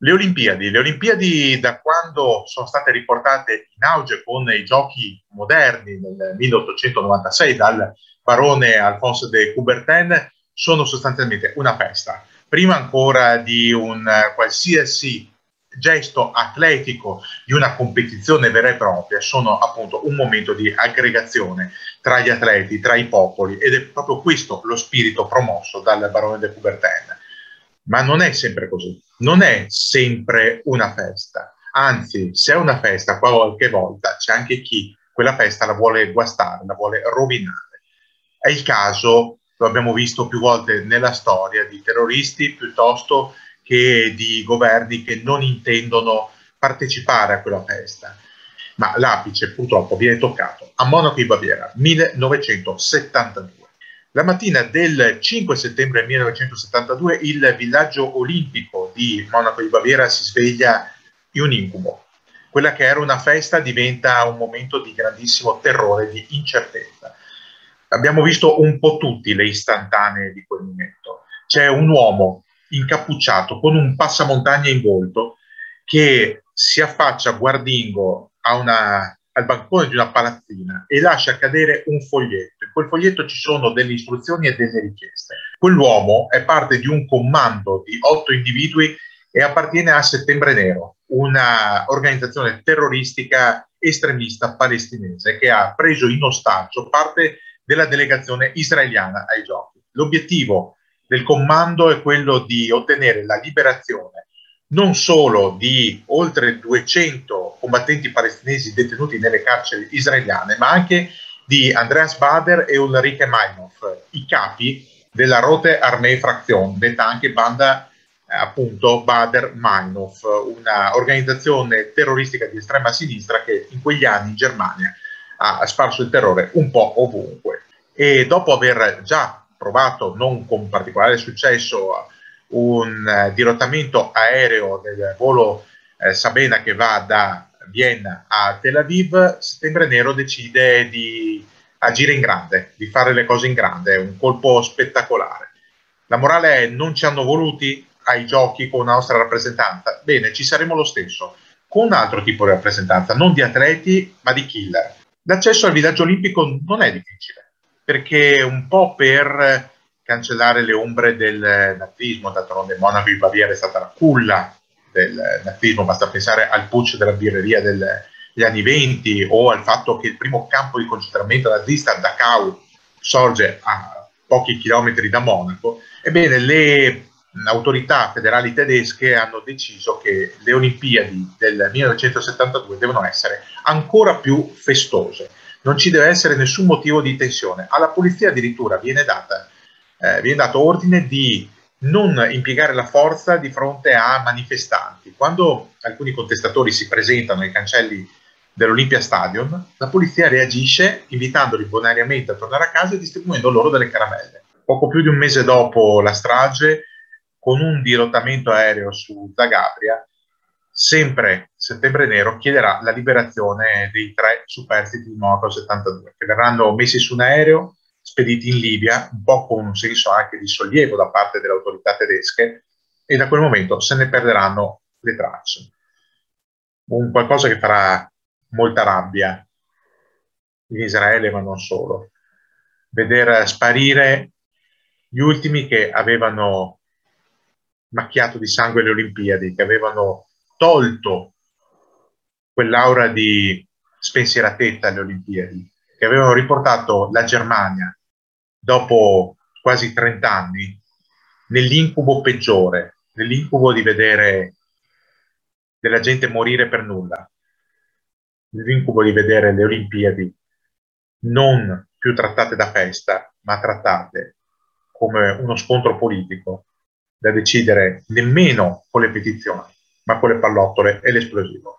Le Olimpiadi, le Olimpiadi da quando sono state riportate in auge con i giochi moderni nel 1896 dal barone Alphonse de Coubertin sono sostanzialmente una festa. Prima ancora di un qualsiasi gesto atletico di una competizione vera e propria, sono appunto un momento di aggregazione tra gli atleti, tra i popoli ed è proprio questo lo spirito promosso dal barone de Coubertin. Ma non è sempre così, non è sempre una festa, anzi se è una festa qualche volta c'è anche chi quella festa la vuole guastare, la vuole rovinare. È il caso, lo abbiamo visto più volte nella storia, di terroristi piuttosto che di governi che non intendono partecipare a quella festa. Ma l'apice purtroppo viene toccato a Monaco di Baviera, 1972. La mattina del 5 settembre 1972 il villaggio olimpico di Monaco di Baviera si sveglia in un incubo. Quella che era una festa diventa un momento di grandissimo terrore, di incertezza. Abbiamo visto un po' tutti le istantanee di quel momento. C'è un uomo incappucciato con un passamontagna in volto che si affaccia guardingo una, al bancone di una palazzina e lascia cadere un foglietto. In quel foglietto ci sono delle istruzioni e delle richieste. Quell'uomo è parte di un comando di otto individui e appartiene a Settembre Nero, una organizzazione terroristica estremista palestinese che ha preso in ostaggio parte della delegazione israeliana ai giochi. L'obiettivo del comando è quello di ottenere la liberazione non solo di oltre 200 combattenti palestinesi detenuti nelle carceri israeliane, ma anche di Andreas Bader e Ulrike Meinhof, i capi della Rote Armee Fraktion, detta anche banda eh, appunto Bader-Meinhof, una organizzazione terroristica di estrema sinistra che in quegli anni in Germania ha sparso il terrore un po' ovunque. E dopo aver già provato non con particolare successo un uh, dirottamento aereo del volo uh, Sabena che va da Vienna a Tel Aviv, Settembre Nero decide di agire in grande, di fare le cose in grande, un colpo spettacolare. La morale è non ci hanno voluti ai giochi con la nostra rappresentanza, bene, ci saremo lo stesso, con un altro tipo di rappresentanza, non di atleti, ma di killer. L'accesso al villaggio olimpico non è difficile perché un po' per cancellare le ombre del nazismo, d'altronde Monaco di Baviera è stata la culla del nazismo, basta pensare al putsch della birreria degli anni 20 o al fatto che il primo campo di concentramento nazista, Dachau, sorge a pochi chilometri da Monaco, ebbene le autorità federali tedesche hanno deciso che le Olimpiadi del 1972 devono essere ancora più festose. Non ci deve essere nessun motivo di tensione. Alla polizia addirittura viene, data, eh, viene dato ordine di non impiegare la forza di fronte a manifestanti. Quando alcuni contestatori si presentano ai cancelli dell'Olympia Stadium, la polizia reagisce invitandoli bonariamente a tornare a casa e distribuendo loro delle caramelle. Poco più di un mese dopo la strage, con un dirottamento aereo su Zagabria, sempre Settembre Nero chiederà la liberazione dei tre superstiti di Monaco 72, che verranno messi su un aereo, spediti in Libia, un po' con un senso anche di sollievo da parte delle autorità tedesche, e da quel momento se ne perderanno le tracce. Un qualcosa che farà molta rabbia in Israele, ma non solo. Vedere sparire gli ultimi che avevano macchiato di sangue le Olimpiadi, che avevano tolto quell'aura di spensieratezza alle Olimpiadi, che avevano riportato la Germania dopo quasi 30 anni nell'incubo peggiore, nell'incubo di vedere della gente morire per nulla, nell'incubo di vedere le Olimpiadi non più trattate da festa, ma trattate come uno scontro politico da decidere nemmeno con le petizioni, ma con le pallottole e l'esplosivo.